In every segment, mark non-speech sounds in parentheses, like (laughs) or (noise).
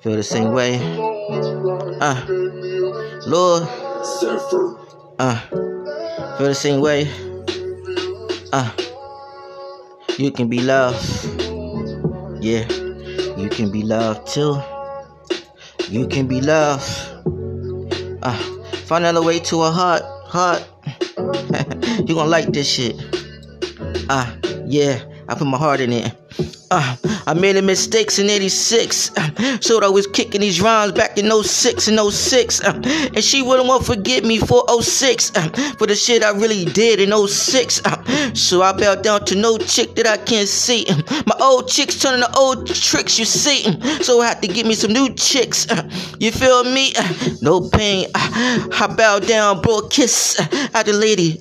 Feel the same way. Uh, Lord. Uh, feel the same way. Uh, you can be loved. Yeah, you can be loved too. You can be loved. Uh, find another way to a heart. Heart. (laughs) you gonna like this shit. Ah, uh, yeah, I put my heart in it. Uh, I made a mistakes in 86. Uh, so I was kicking these rhymes back in 06 and 06. Uh, and she wouldn't want to forgive me for 06 uh, for the shit I really did in 06. Uh, so I bow down to no chick that I can't see. My old chicks turning to old tricks, you see. So I had to give me some new chicks. You feel me? No pain. I bow down, bro, kiss at the lady.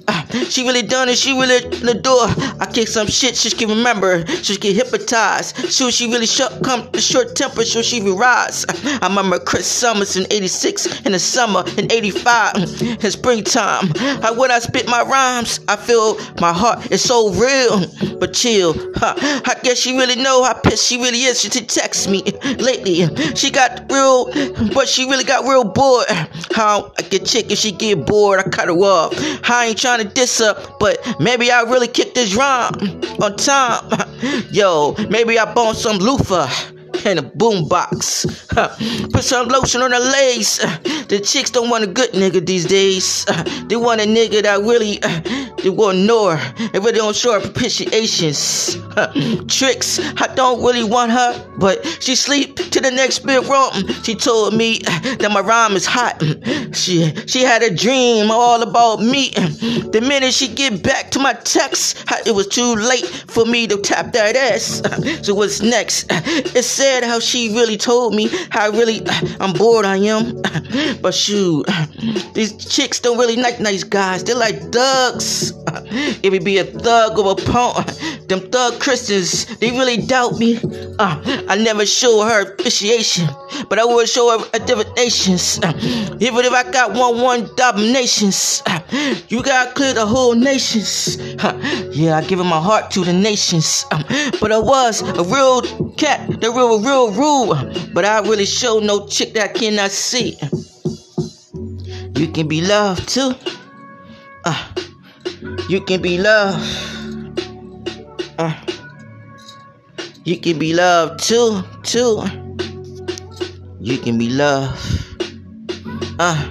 She really done it. She really in the door. I kick some shit she can remember. She get hypnotized hypnotized. Sure, she really short, come the short temper, sure she be rise. I remember Chris Summers in 86, in the summer, in 85, in springtime. I, when I spit my rhymes, I feel my heart is so real. But chill, huh? I guess she really know how pissed she really is. She texts me lately. She got real, but she really got real bored. How I get chick if she get bored, I cut her off. I ain't trying to diss her, but maybe I really kicked this rhyme on time. (laughs) Yo, Maybe I bought some loofah in a boombox. Put some lotion on her legs. The chicks don't want a good nigga these days. They want a nigga that really they know her and really don't show her propitiations. Tricks, I don't really want her, but she sleep to the next bit bedroom. She told me that my rhyme is hot. She she had a dream all about me. The minute she get back to my text, it was too late for me to tap that ass. So what's next? It said how she really told me how really I'm bored I am. (laughs) But shoot, (clears throat) these chicks don't really like nice guys. They're like thugs. (laughs) If it be a thug or a punk, (laughs) them thug Christians, they really doubt me. Uh, I never show her appreciation, but I will show her a different. Uh, (clears throat) even if I got one one dominations, uh, (clears throat) you gotta clear the whole nations. Yeah, I give my heart to the nations, uh, but I was a real cat, the real real rude, But I really show no chick that I cannot see. You can be loved too. Uh, you can be loved. Uh, you can be loved too, too. You can be loved. Uh,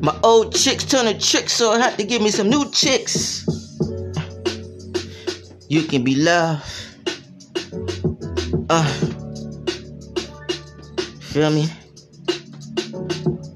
my old chicks turning tricks, so I had to give me some new chicks. You can be loved. Uh, feel me?